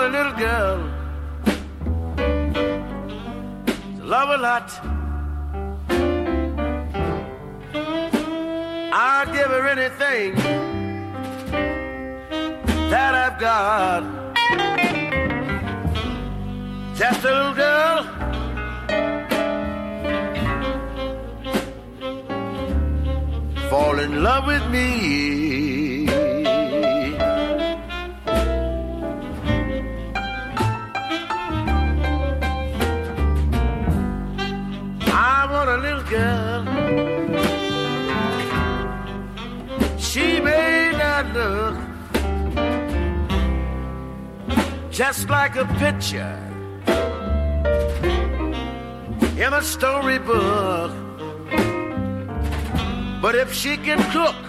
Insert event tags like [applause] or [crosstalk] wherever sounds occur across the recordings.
a little girl. To love a lot. I'd give her anything that I've got. Just a little girl. Fall in love with me. just like a picture in a storybook. But if she can cook,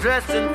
dressed in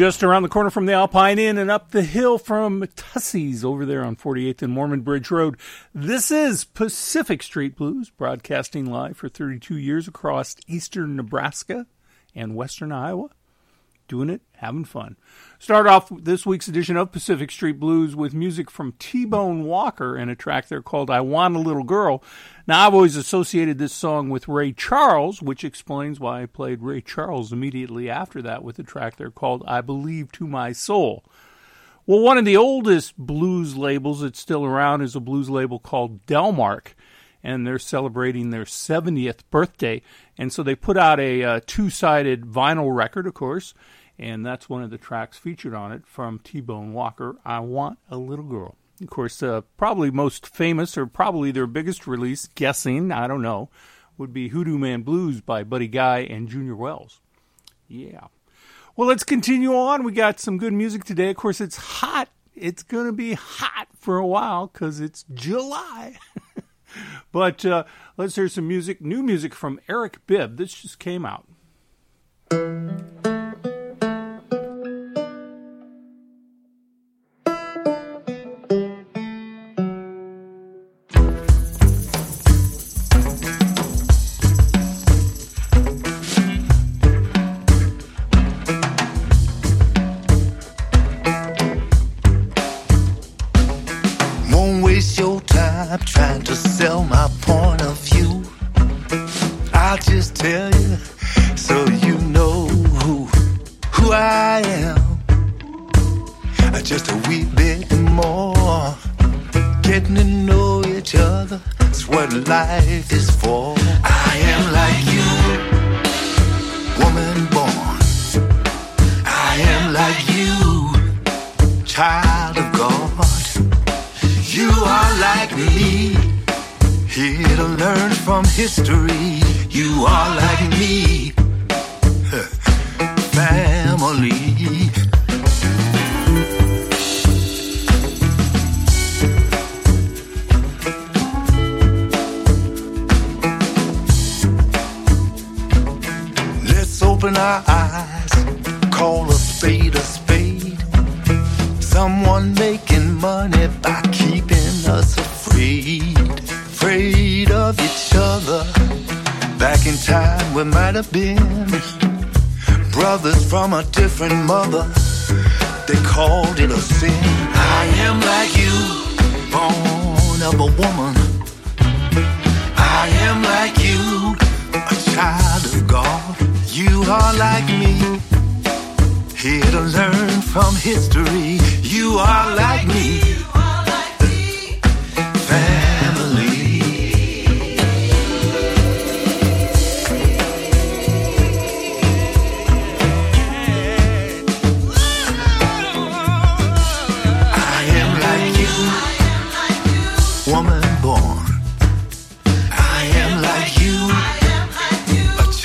Just around the corner from the Alpine Inn and up the hill from Tussie's over there on 48th and Mormon Bridge Road. This is Pacific Street Blues, broadcasting live for 32 years across eastern Nebraska and western Iowa. Doing it, having fun. Start off this week's edition of Pacific Street Blues with music from T Bone Walker and a track there called I Want a Little Girl. Now, I've always associated this song with Ray Charles, which explains why I played Ray Charles immediately after that with a track there called I Believe to My Soul. Well, one of the oldest blues labels that's still around is a blues label called Delmark, and they're celebrating their 70th birthday. And so they put out a uh, two sided vinyl record, of course, and that's one of the tracks featured on it from T Bone Walker I Want a Little Girl. Of course, uh, probably most famous, or probably their biggest release, guessing, I don't know, would be Hoodoo Man Blues by Buddy Guy and Junior Wells. Yeah. Well, let's continue on. We got some good music today. Of course, it's hot. It's going to be hot for a while because it's July. [laughs] but uh, let's hear some music, new music from Eric Bibb. This just came out.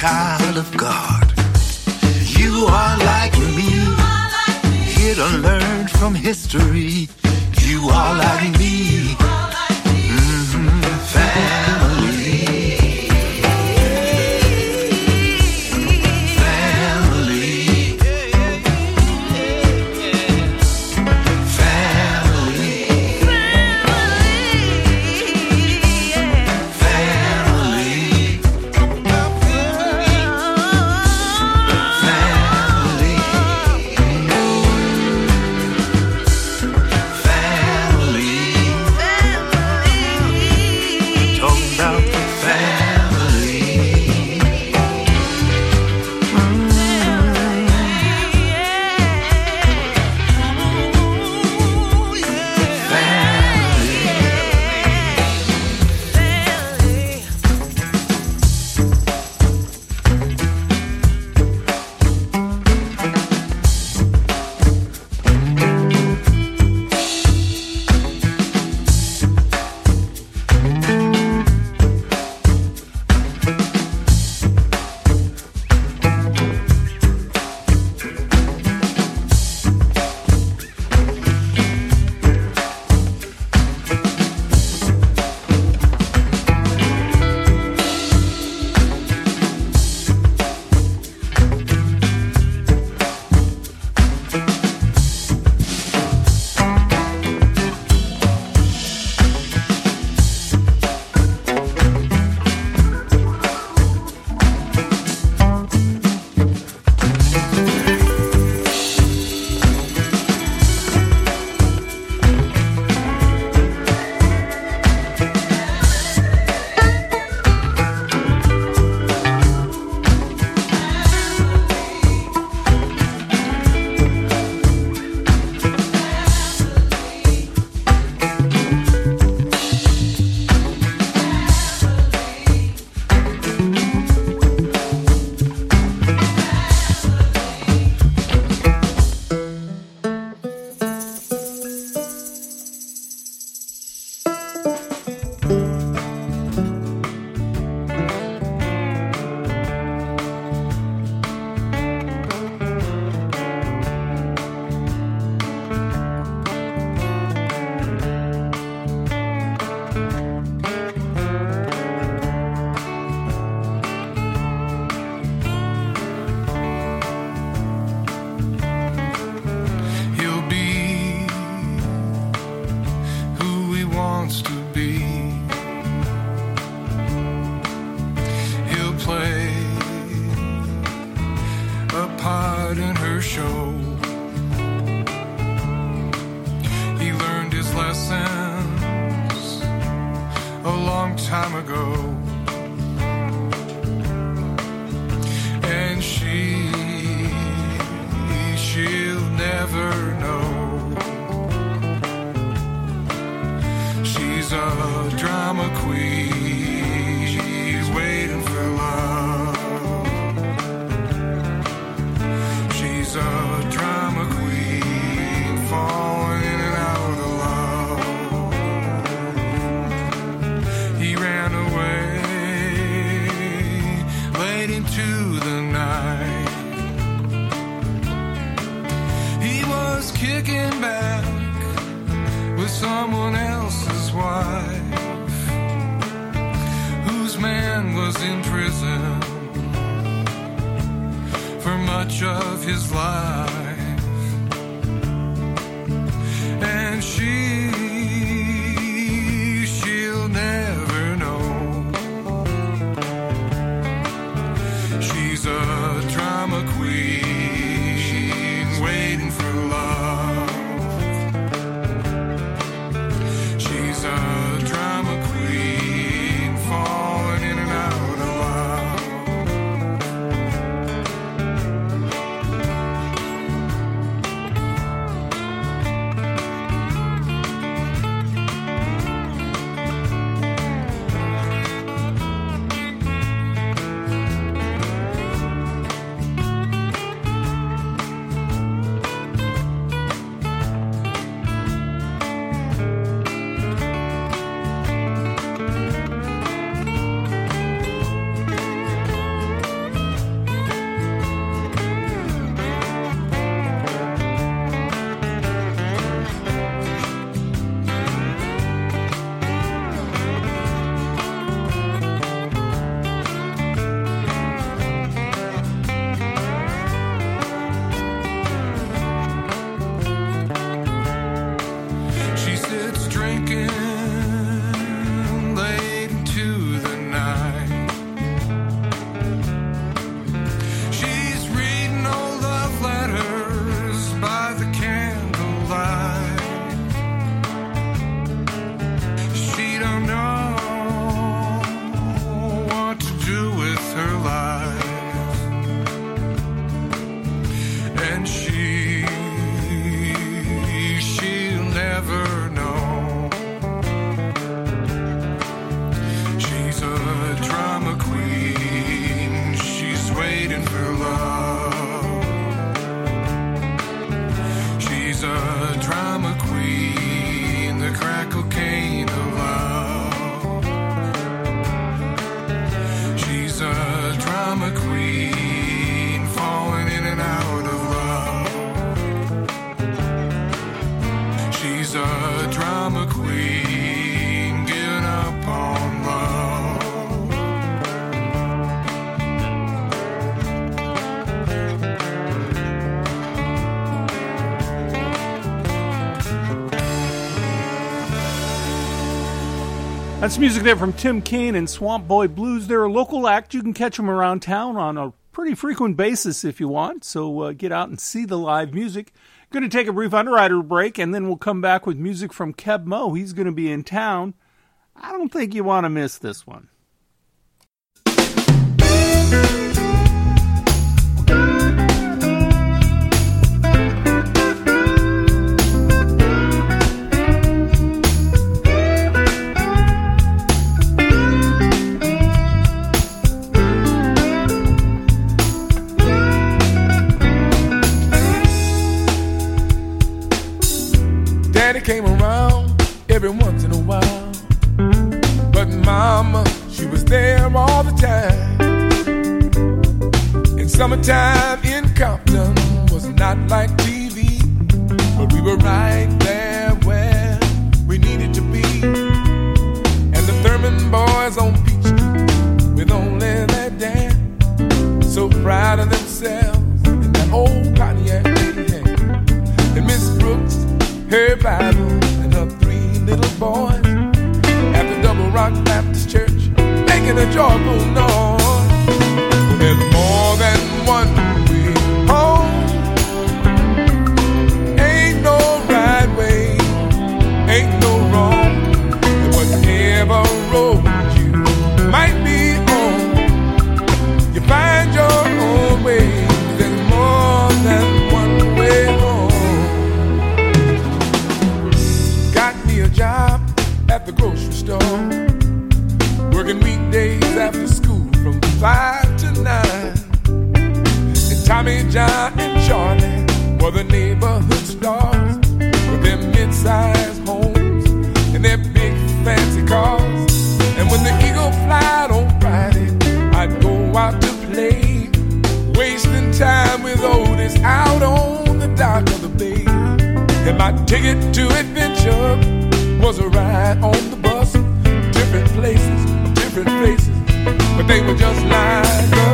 child of God. You are like me, here to learn from history. You are like me Music there from Tim Koehm and Swamp Boy Blues. They're a local act. You can catch them around town on a pretty frequent basis if you want. So uh, get out and see the live music. Going to take a brief underwriter break, and then we'll come back with music from Keb Mo. He's going to be in town. I don't think you want to miss this one. Every once in a while. But mama, she was there all the time. In summertime in Compton was not like TV, but we were right there where we needed to be. And the Thurman boys on Street with only their dad, so proud of themselves in that old Pontiac. And Miss Brooks, her Bible, boys at the Double Rock Baptist Church, making a joyful noise. There's more than one five to nine. And Tommy, John, and Charlie were the neighborhood stars with their mid-sized homes and their big fancy cars. And when the eagle flied on Friday, I'd go out to play, wasting time with Otis out on the dock of the bay. And my ticket to adventure was a ride on the bus. Different places, different faces, but they were just like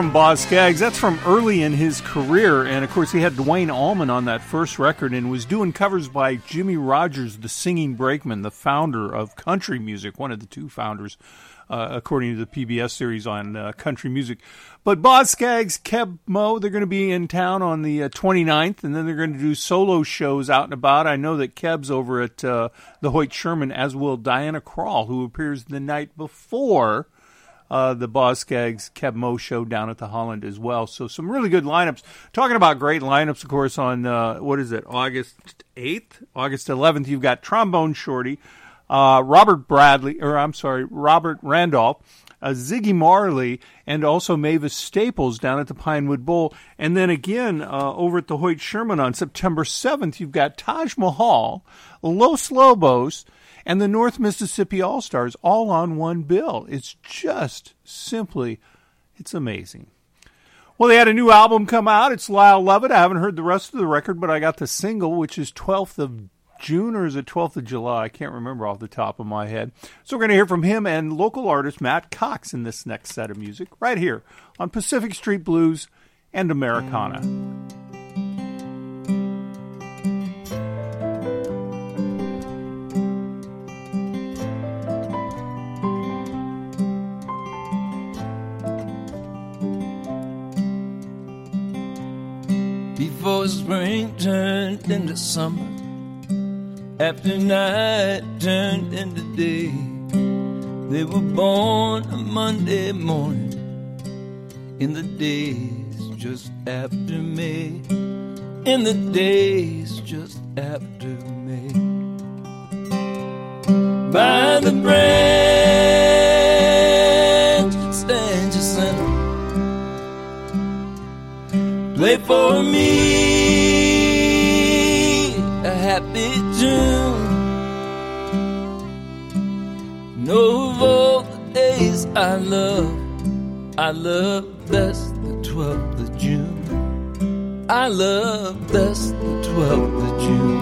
from Boz Scaggs. That's from early in his career, and of course he had Duane Allman on that first record, and was doing covers by Jimmie Rodgers, the singing brakeman, the founder of country music, one of the two founders, uh, according to the PBS series on uh, country music. But Boz Scaggs, Keb Mo, they're going to be in town on the uh, 29th, and then they're going to do solo shows out and about. I know that Keb's over at uh, the Hoyt Sherman, as will Diana Krall, who appears the night before uh, the Boz Scaggs Keb Mo show down at the Holland as well. So some really good lineups. Talking about great lineups, of course, on uh, what is it, August 8th, August 11th, you've got Trombone Shorty, uh, Robert Bradley, or I'm sorry, Robert Randolph, uh, Ziggy Marley, and also Mavis Staples down at the Pinewood Bowl. And then again, uh, over at the Hoyt Sherman on September 7th, you've got Taj Mahal, Los Lobos, and the North Mississippi All Stars all on one bill. It's just simply, it's amazing. Well, they had a new album come out. It's Lyle Lovett. I haven't heard the rest of the record, but I got the single, which is 12th of June or is it 12th of July? I can't remember off the top of my head. So we're going to hear from him and local artist Matt Cox in this next set of music right here on Pacific Street Blues and Americana. Into summer, after night turned into day, they were born a Monday morning in the days just after May. In the days I love best the 12th of June. I love best the 12th of June.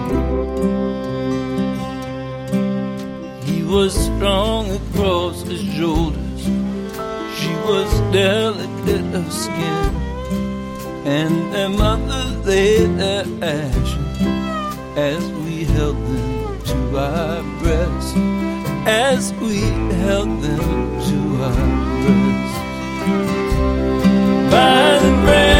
He was strong across his shoulders. She was delicate of skin and their mother laid their ashes By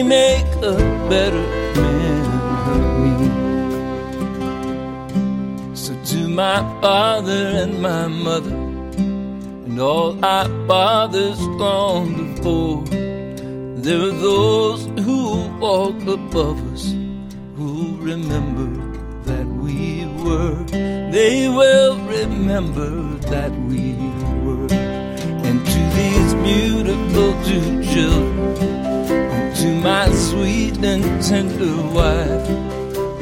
Make a better man of me. So to my father and my mother, and all our fathers long before, there are those who walk above us, who remember that we were. They will remember that we were. And to these beautiful two children, to my sweet and tender wife,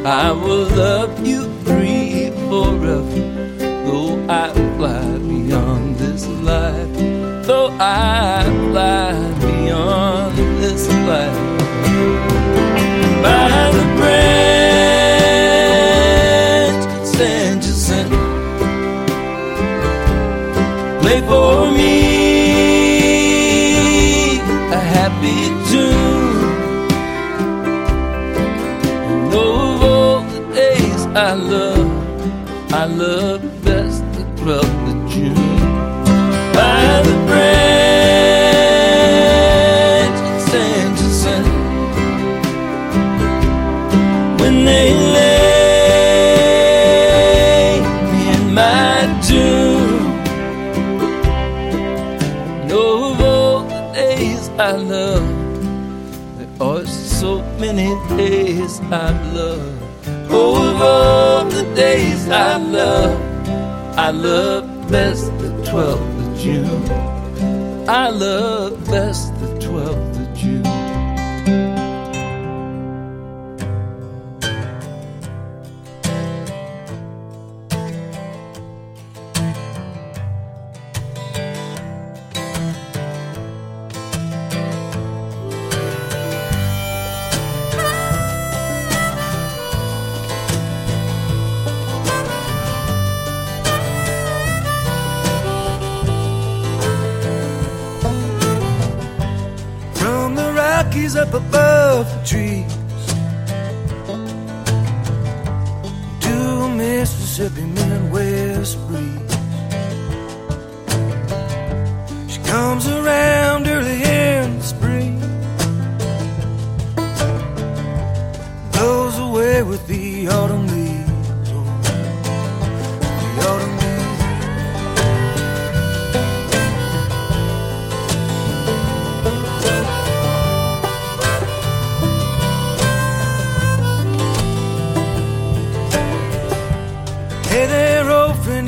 I will love you free forever, though I fly beyond this life. Though I fly beyond this life. I love, I love best the 12th of June. I love best up above.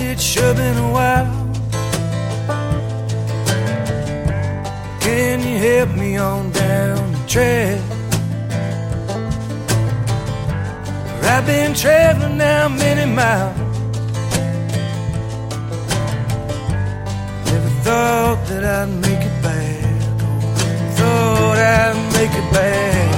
it sure been a while. Can you help me on down the trail? I've been traveling now many miles. Never thought that I'd make it back. Thought I'd make it back.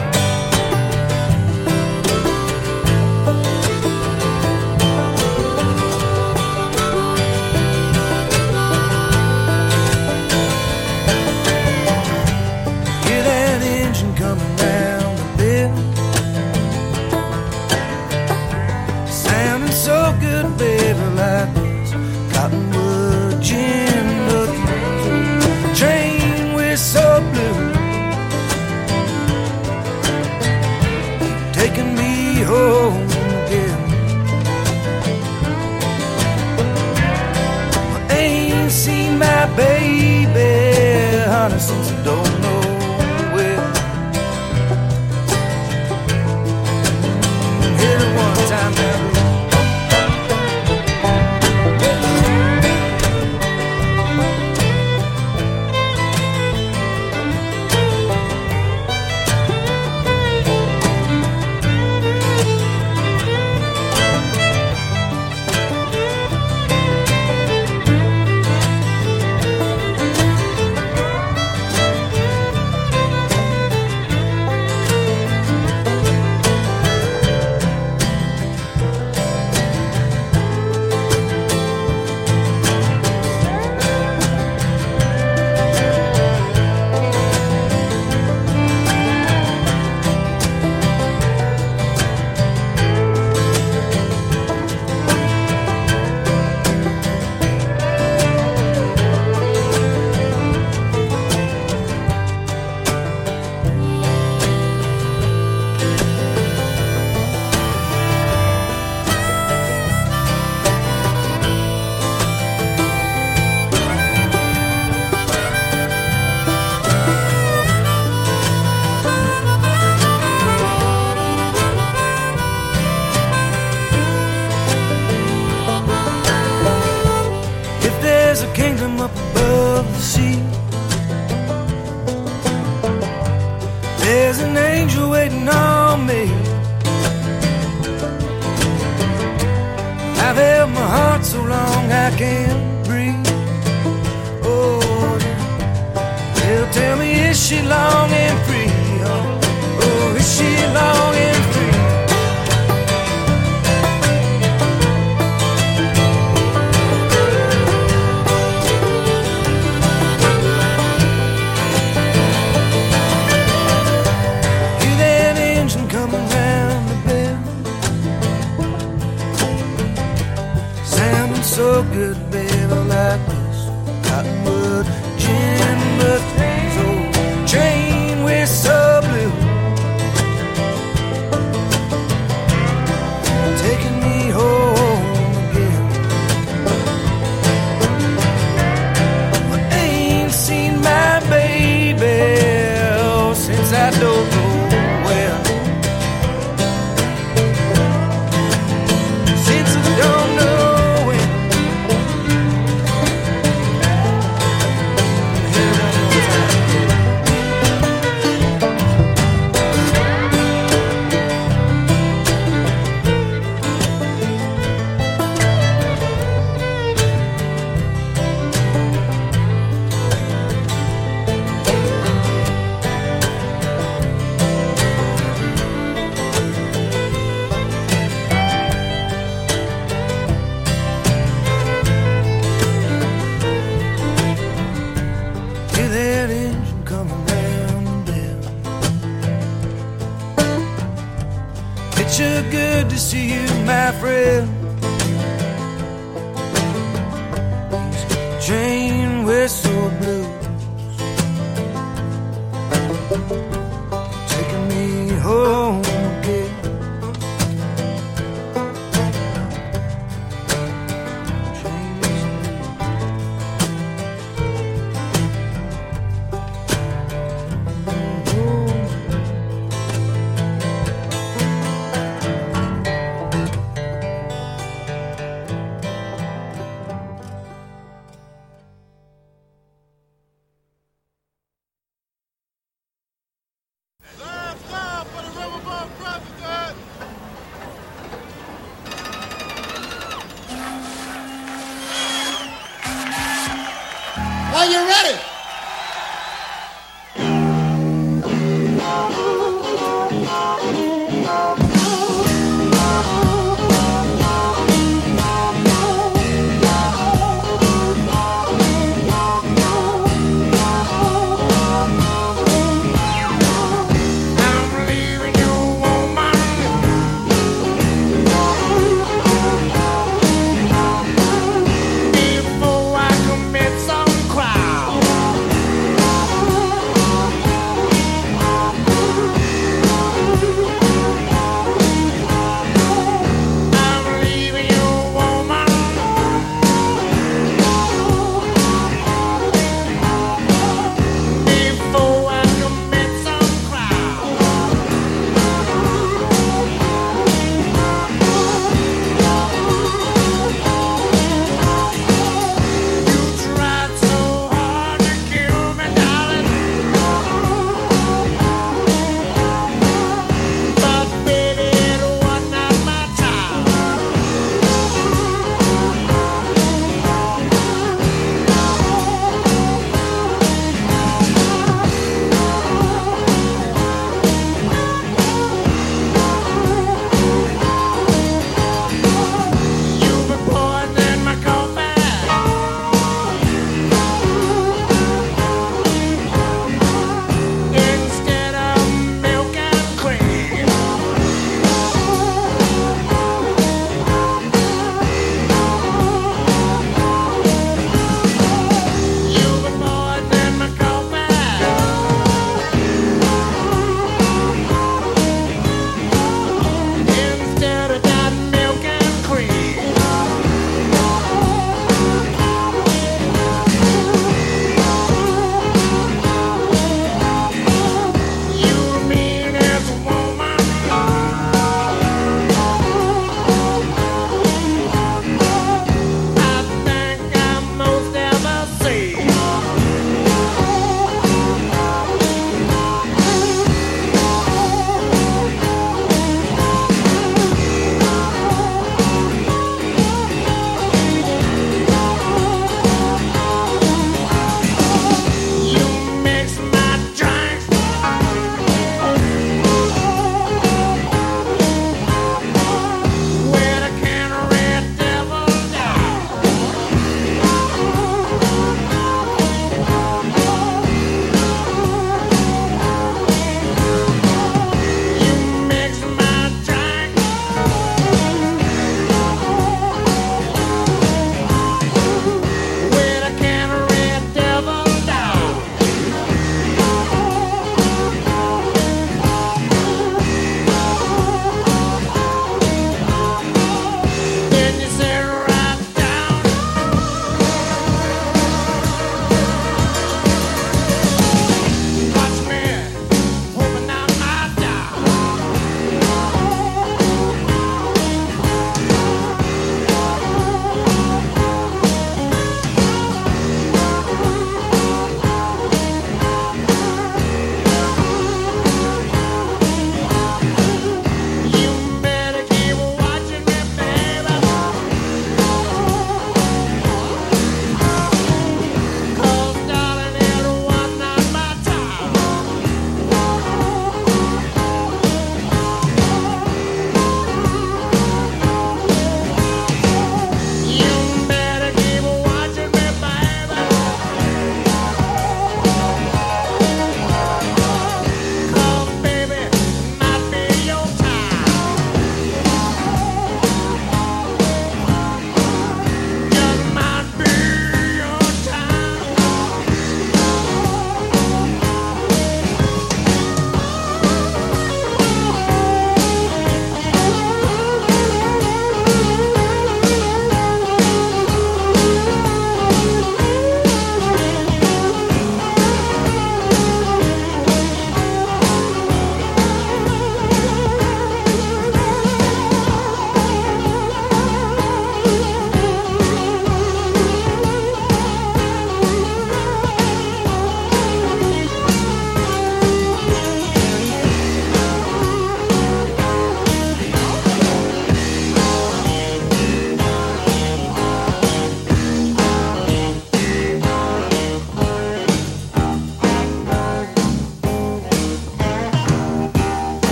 she loves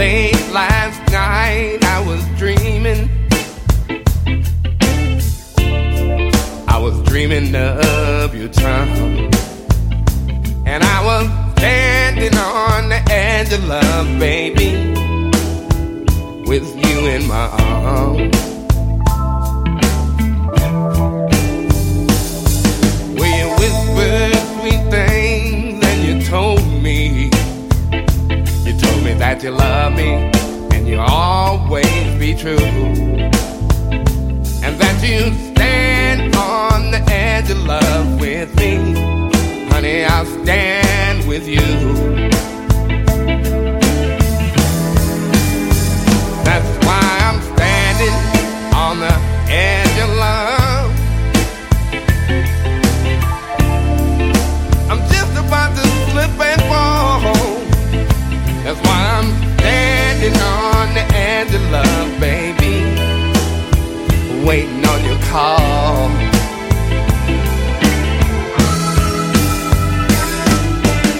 Late last night I was dreaming. I was dreaming of your charm. And I was standing on the edge of love, baby, with you in my arms. That you love me and you always be true. And that you stand on the edge of love with me. Honey, I'll stand with you. That's why I'm standing on the edge of love. Waiting on your call.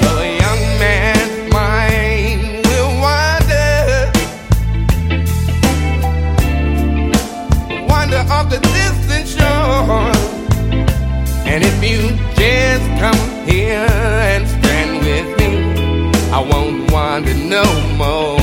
A young man's mind will wander, wander off the distant shore. And if you just come here and stand with me, I won't wander no more.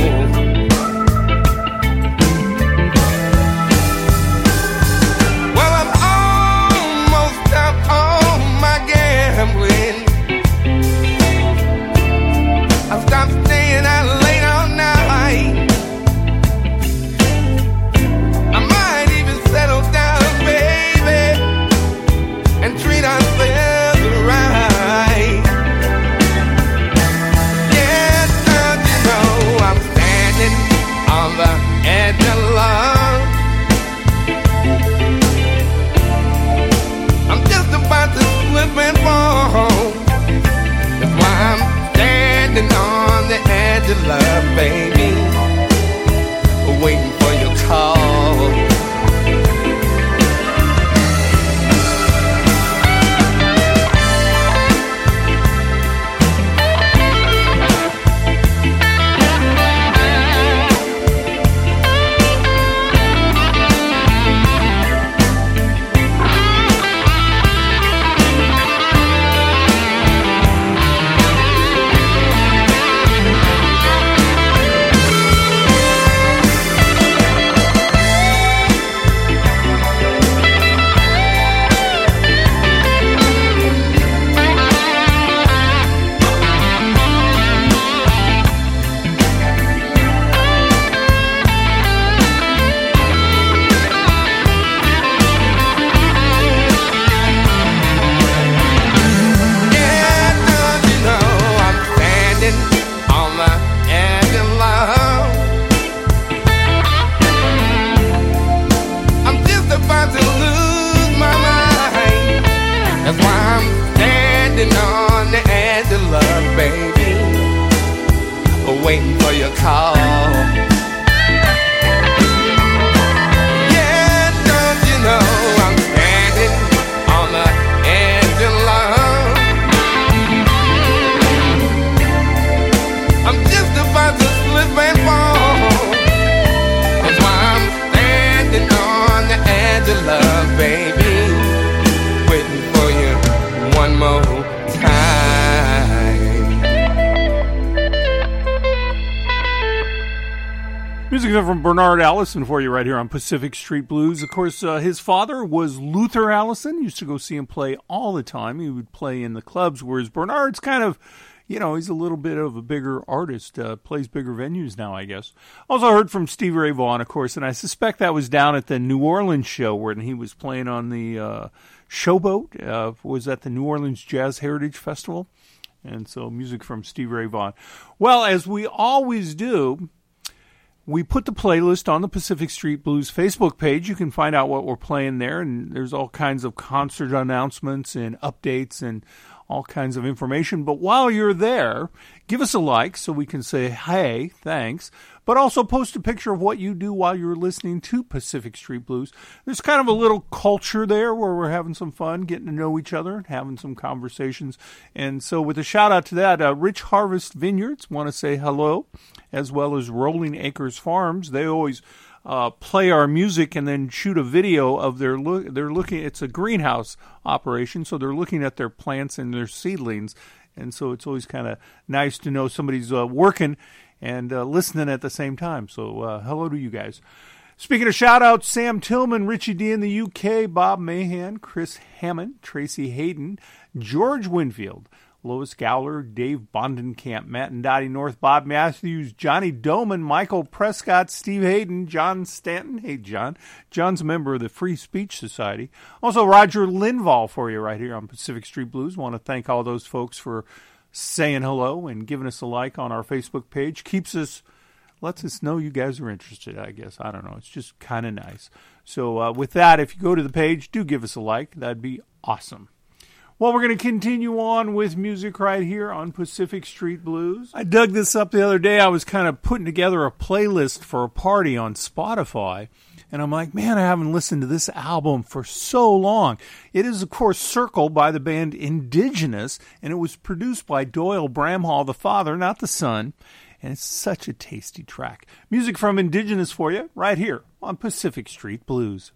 Allison for you right here on Pacific Street Blues. Of course, uh, his father was Luther Allison. Used to go see him play all the time. He would play in the clubs, whereas Bernard's kind of, you know, he's a little bit of a bigger artist, uh, plays bigger venues now, I guess. Also heard from Stevie Ray Vaughan, of course, and I suspect that was down at the New Orleans show where he was playing on the uh, Showboat. Uh, was at the New Orleans Jazz Heritage Festival. And so music from Stevie Ray Vaughan. Well, as we always do, we put the playlist on the Pacific Street Blues Facebook page. You can find out what we're playing there, and there's all kinds of concert announcements and updates and all kinds of information. But while you're there, give us a like so we can say, hey, thanks. But also post a picture of what you do while you're listening to Pacific Street Blues. There's kind of a little culture there where we're having some fun, getting to know each other, having some conversations. And so, with a shout out to that, uh, Rich Harvest Vineyards want to say hello, as well as Rolling Acres Farms. They always uh, play our music and then shoot a video of their look. They're looking. It's a greenhouse operation, so they're looking at their plants and their seedlings, and so it's always kind of nice to know somebody's uh, working and uh, listening at the same time. So uh, hello to you guys. Speaking of shout outs, Sam Tillman, Richie D in the UK, Bob Mahan, Chris Hammond, Tracy Hayden, George Winfield, Lois Gowler, Dave Bondenkamp, Matt and Dottie North, Bob Matthews, Johnny Doman, Michael Prescott, Steve Hayden, John Stanton. Hey, John. John's a member of the Free Speech Society. Also, Roger Linval for you right here on Pacific Street Blues. Want to thank all those folks for saying hello and giving us a like on our Facebook page. Keeps us lets us know you guys are interested, I guess. I don't know. It's just kind of nice. So, uh, with that, if you go to the page, do give us a like. That'd be awesome. Well, we're going to continue on with music right here on Pacific Street Blues. I dug this up the other day. I was kind of putting together a playlist for a party on Spotify. And I'm like, man, I haven't listened to this album for so long. It is, of course, Circle by the band Indigenous, and it was produced by Doyle Bramhall, the father, not the son and it's such a tasty track. Music from Indigenous for you right here on Pacific Street Blues.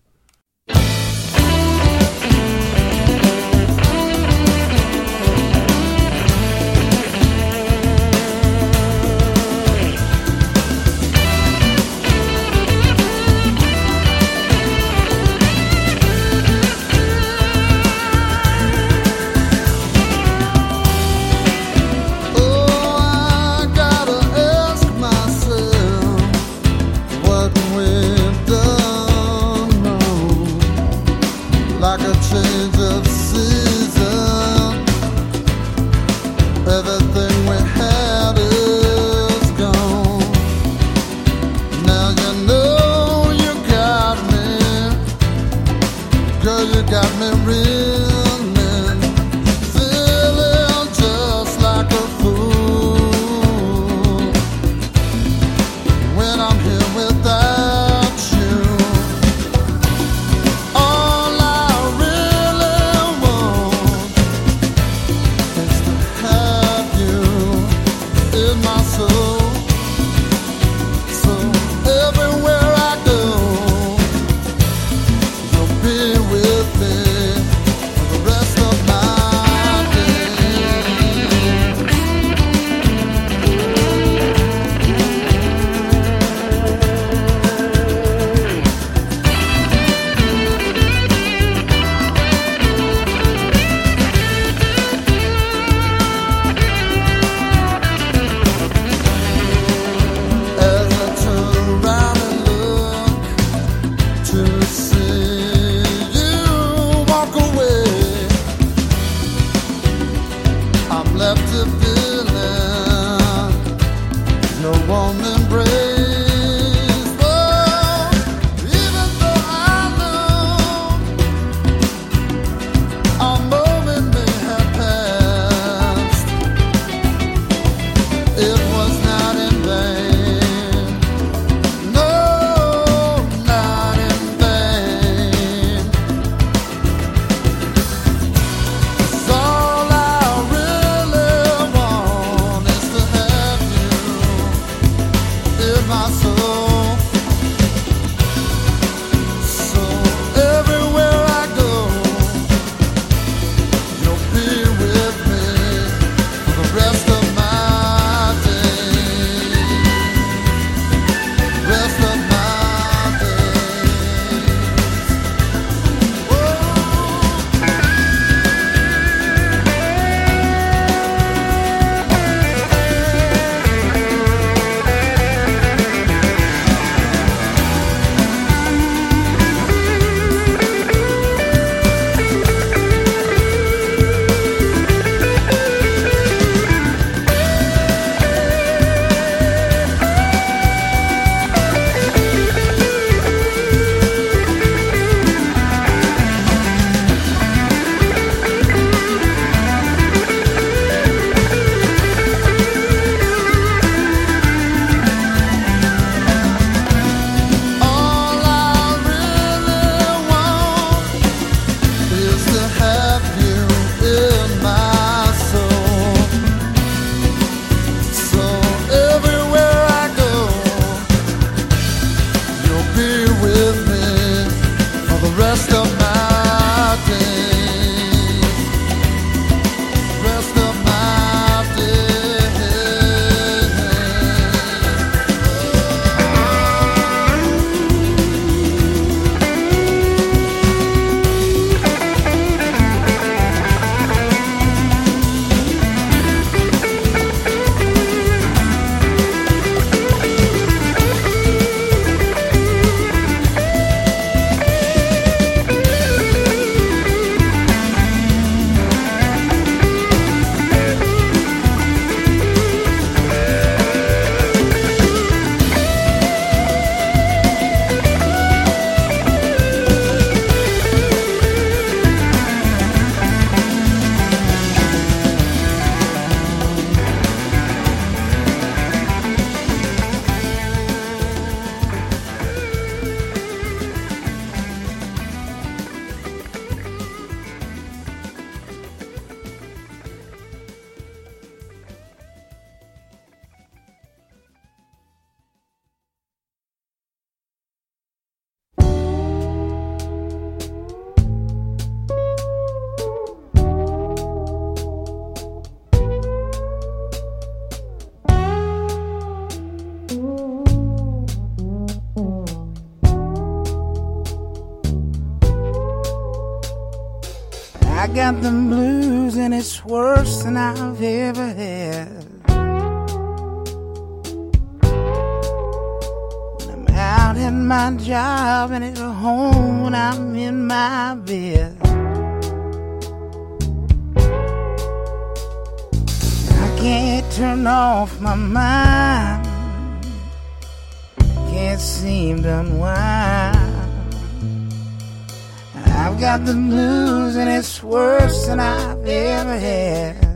got the blues and it's worse than I've ever had. I'm out at my job and at home when I'm in my bed. I can't turn off my mind, can't seem to unwind got the blues and it's worse than I've ever had.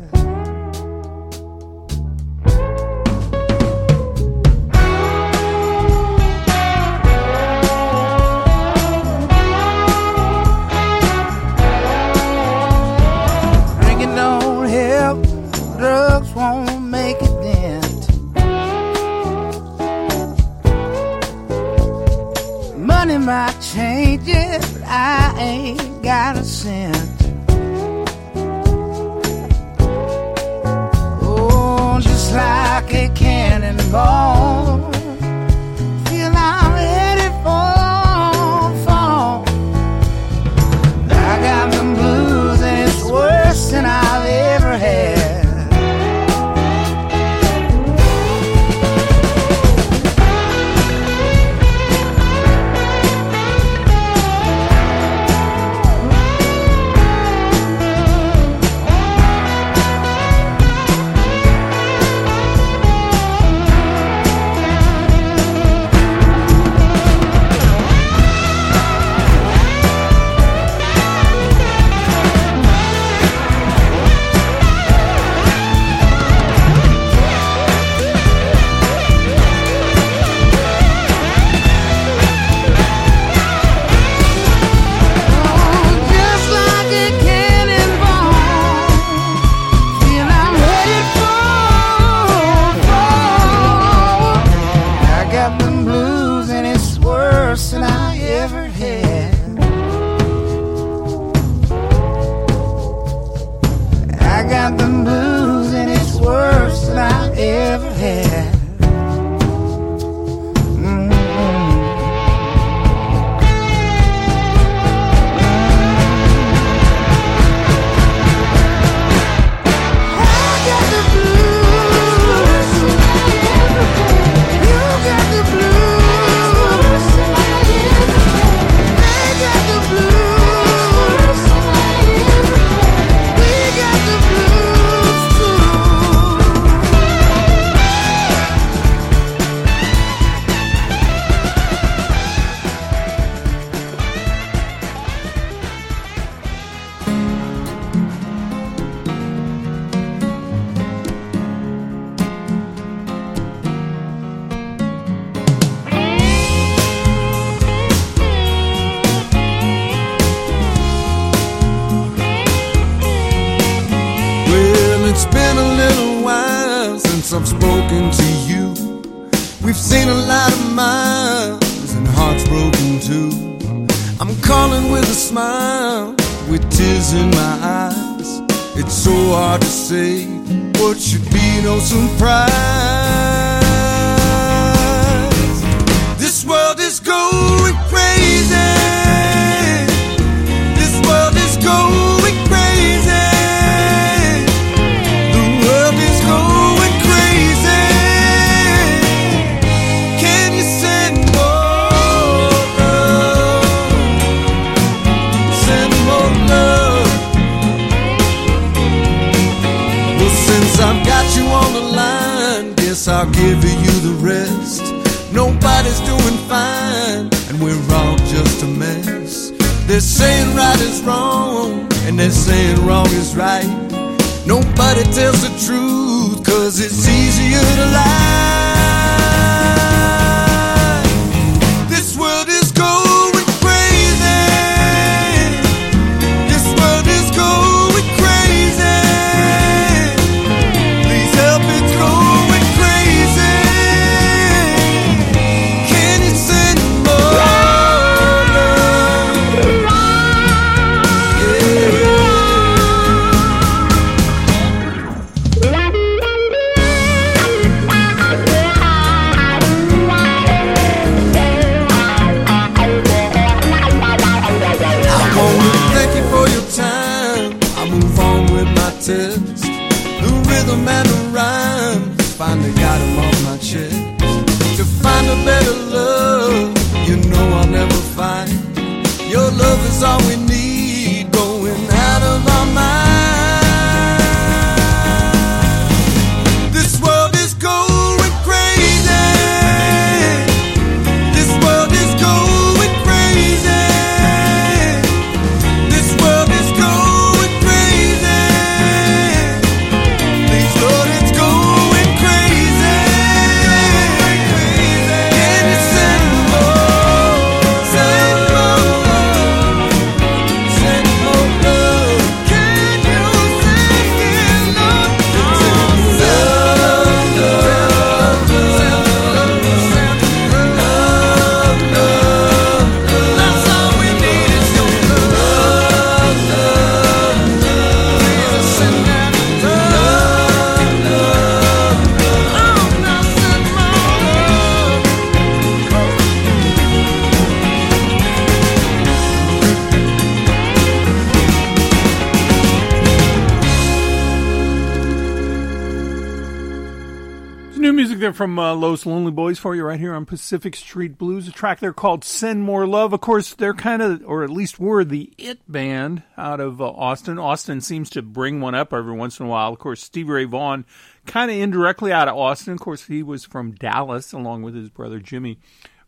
From uh, Los Lonely Boys for you right here on Pacific Street Blues. A track there called "Send More Love." Of course, they're kind of, or at least were, the it band out of uh, Austin. Austin seems to bring one up every once in a while. Of course, Stevie Ray Vaughan, kind of indirectly out of Austin. Of course, he was from Dallas along with his brother Jimmie.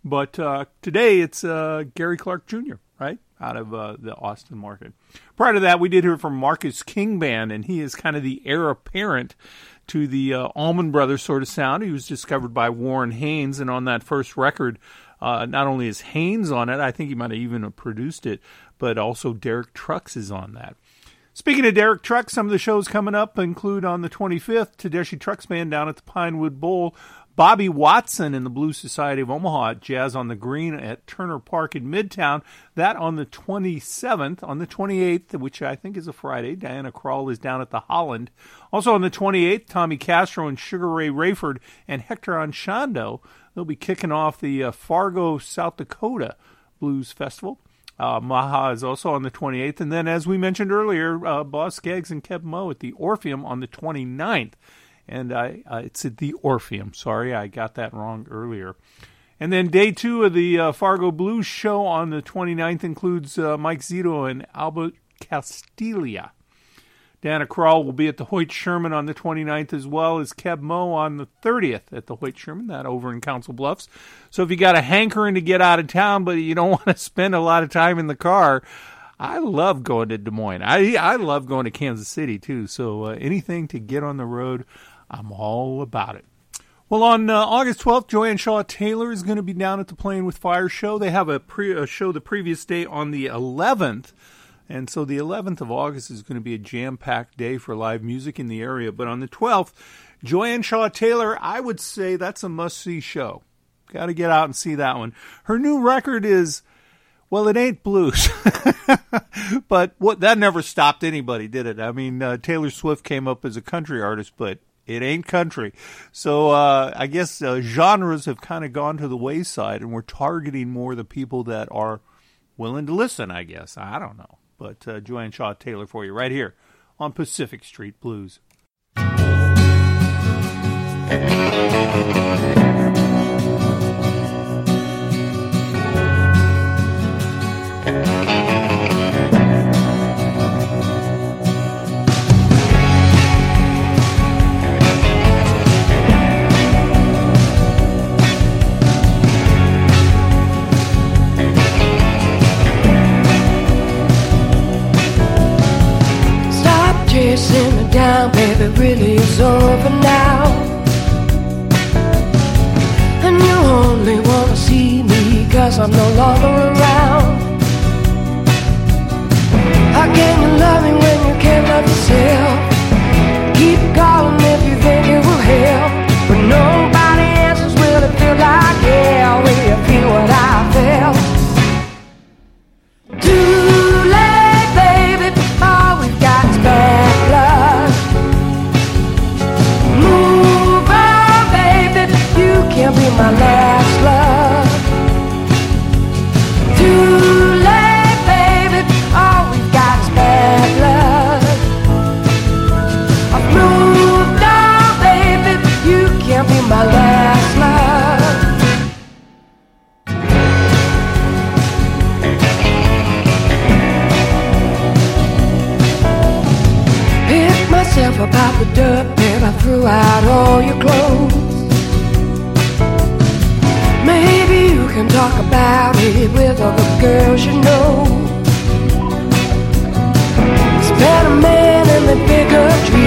But uh, today it's uh, Gary Clark Jr. Right out of uh, the Austin market. Prior to that, we did hear from Marcus King Band, and he is kind of the heir apparent to the uh, Allman Brothers sort of sound. He was discovered by Warren Haynes, and on that first record, uh, not only is Haynes on it, I think he might have even produced it, but also Derek Trucks is on that. Speaking of Derek Trucks, some of the shows coming up include on the 25th, Tedeschi Trucks Band down at the Pinewood Bowl, Bobby Watson in the Blues Society of Omaha at Jazz on the Green at Turner Park in Midtown. That on the 27th. On the 28th, which I think is a Friday, Diana Krall is down at the Holland. Also on the 28th, Tommy Castro and Sugaray Rayford and Hector Anchondo. They'll be kicking off the uh, Fargo, South Dakota Blues Festival. Uh, Maha is also on the 28th. And then, as we mentioned earlier, uh, Boz Scaggs and Keb Mo at the Orpheum on the 29th. And I, uh, it's at the Orpheum. Sorry, I got that wrong earlier. And then day two of the uh, Fargo Blues show on the 29th includes uh, Mike Zito and Albert Castiglia. Dana Krall will be at the Hoyt Sherman on the 29th, as well as Keb Mo on the 30th at the Hoyt Sherman, that over in Council Bluffs. So if you got a hankering to get out of town, but you don't [laughs] want to spend a lot of time in the car, I love going to Des Moines. I I love going to Kansas City too. So uh, anything to get on the road, I'm all about it. Well, on uh, August 12th, Joanne Shaw Taylor is going to be down at the Playing with Fire show. They have a, pre- a show the previous day on the 11th. And so the 11th of August is going to be a jam packed day for live music in the area. But on the 12th, Joanne Shaw Taylor, I would say that's a must see show. Got to get out and see that one. Her new record is, well, it ain't blues. [laughs] but what that never stopped anybody, did it? I mean, uh, Taylor Swift came up as a country artist, but it ain't country. So uh, I guess uh, genres have kind of gone to the wayside, and we're targeting more the people that are willing to listen, I guess. I don't know. But uh, Joanne Shaw Taylor for you right here on Pacific Street Blues. I'm no longer around. How can you love me when you can't love yourself? out all your clothes. Maybe you can talk about it with other girls you know. It's better man and the bigger dream.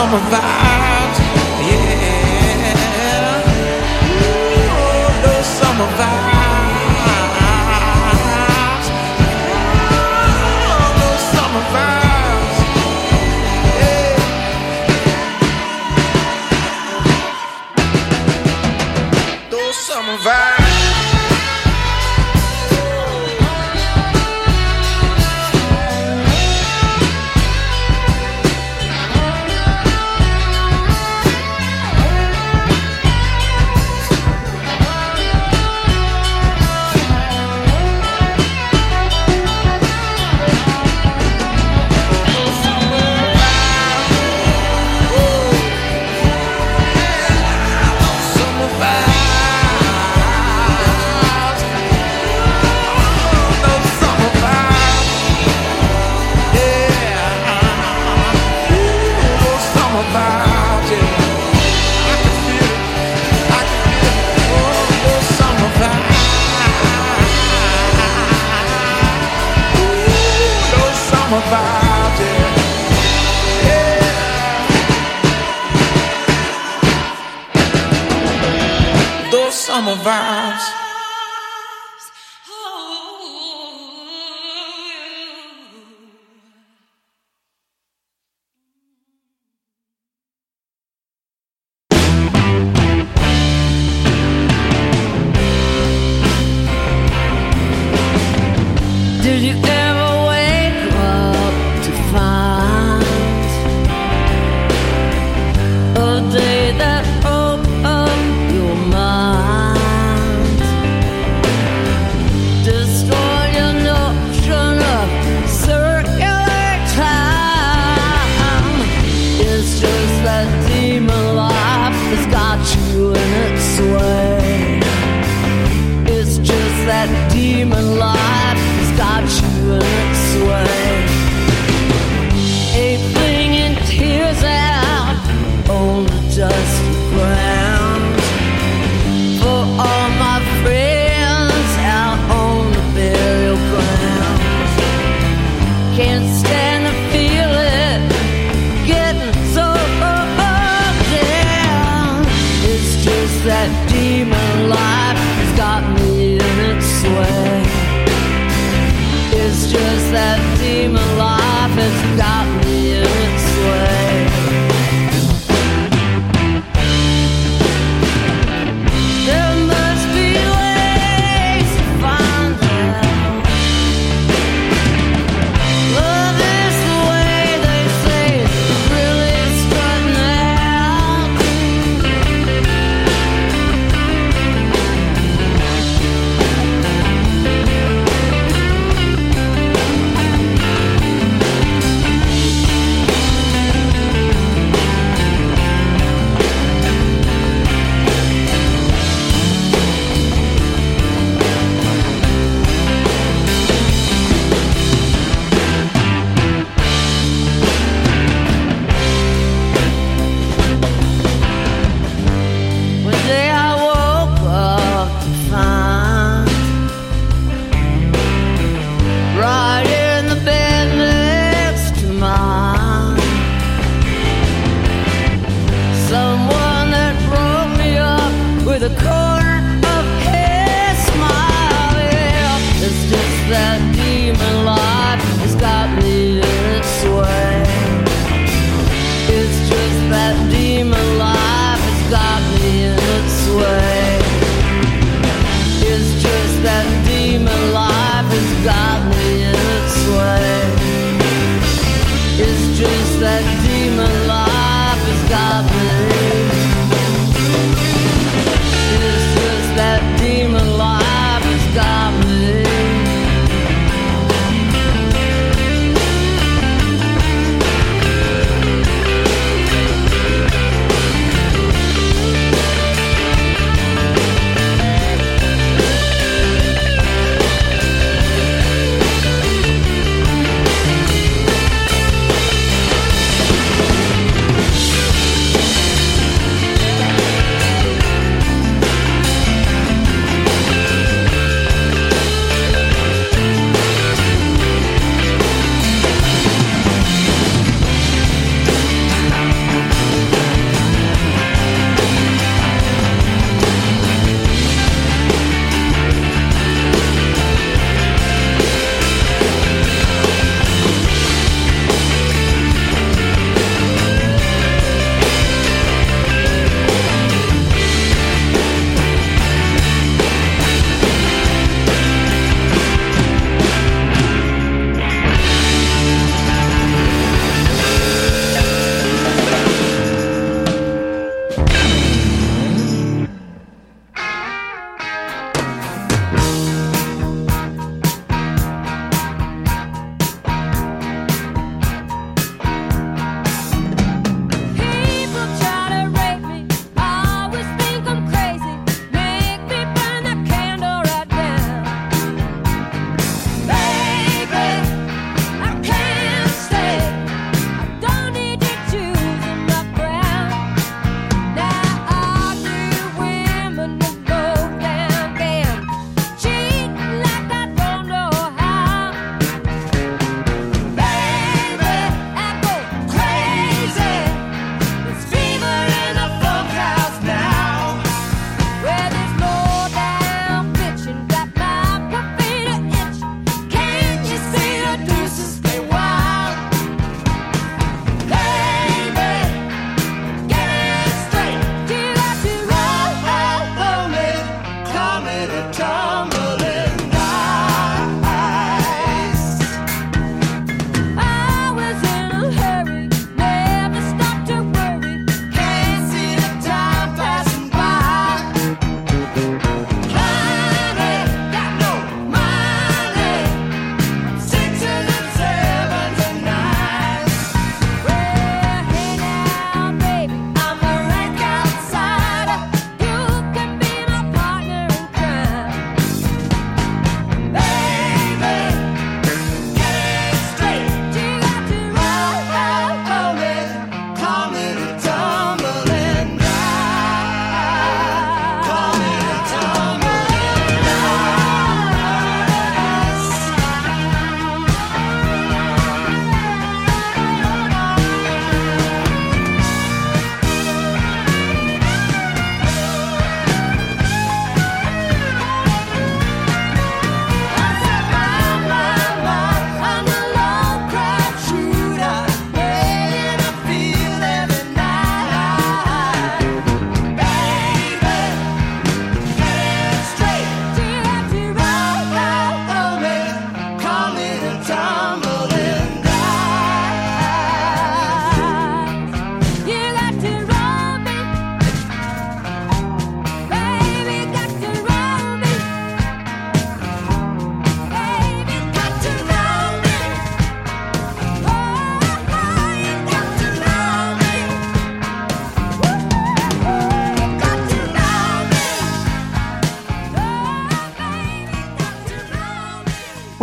Summer vibes. Yeah. Ooh, those summer vibes.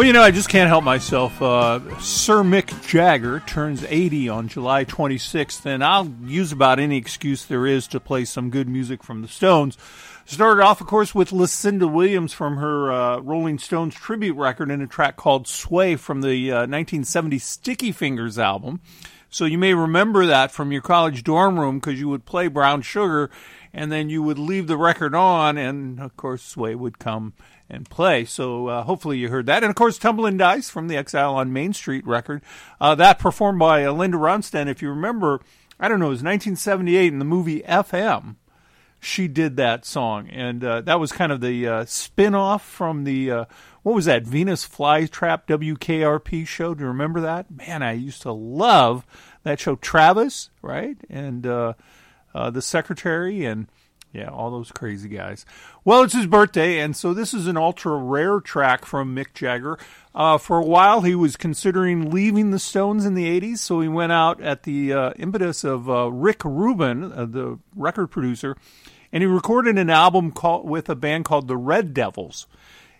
You know, I just can't help myself. Uh, Sir Mick Jagger turns 80 on July 26th, and I'll use about any excuse there is to play some good music from the Stones. Started off, of course, with Lucinda Williams from her uh, Rolling Stones tribute record in a track called Sway from the uh, 1970 Sticky Fingers album. So you may remember that from your college dorm room because you would play Brown Sugar and then you would leave the record on, and of course, Sway would come and play. So uh, hopefully you heard that. And of course, Tumbling Dice from the Exile on Main Street record. Uh, that performed by uh, Linda Ronstadt. If you remember, I don't know, it was 1978 in the movie FM. She did that song. And uh, that was kind of the uh, spin off from the, uh, what was that, Venus Flytrap WKRP show. Do you remember that? Man, I used to love that show. Travis, right? And uh, the secretary and yeah, all those crazy guys. Well, it's his birthday, and so this is an ultra rare track from Mick Jagger. Uh, for a while, he was considering leaving the Stones in the 80s, so he went out at the uh, impetus of uh, Rick Rubin, uh, the record producer, and he recorded an album called, with a band called the Red Devils.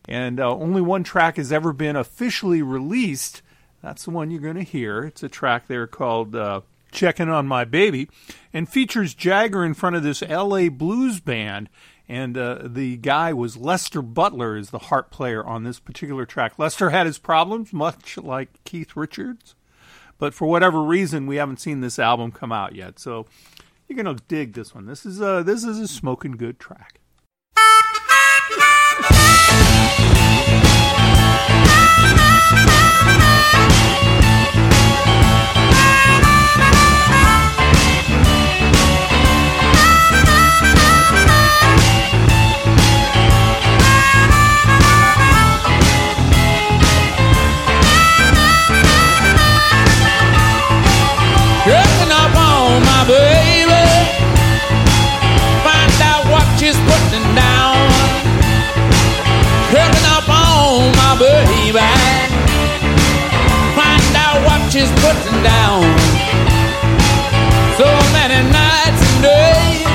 And uh, only one track has ever been officially released. That's the one you're going to hear. It's a track there called uh, Checking on My Baby and features Jagger in front of this LA blues band. And uh, the guy was Lester Butler, is the harp player on this particular track. Lester had his problems, much like Keith Richards, but for whatever reason, we haven't seen this album come out yet. So you're gonna dig this one. This is a this is a smoking good track. Putting down. So many nights and days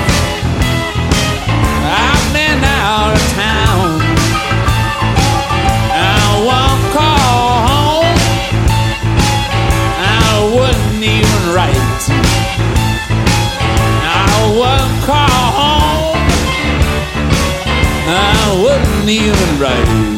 I've been out of town. I won't call home. I wouldn't even write. I wouldn't call home. I wouldn't even write.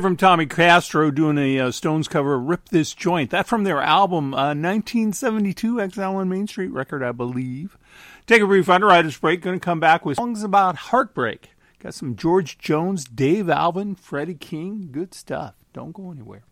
From Tommy Castro doing a uh, Stones cover Rip This Joint. That from their album, uh, 1972 Exile on Main Street record, I believe. Take a brief underwriter's break. Going to come back with songs about heartbreak. Got some George Jones, Dave Alvin, Freddie King. Good stuff. Don't go anywhere.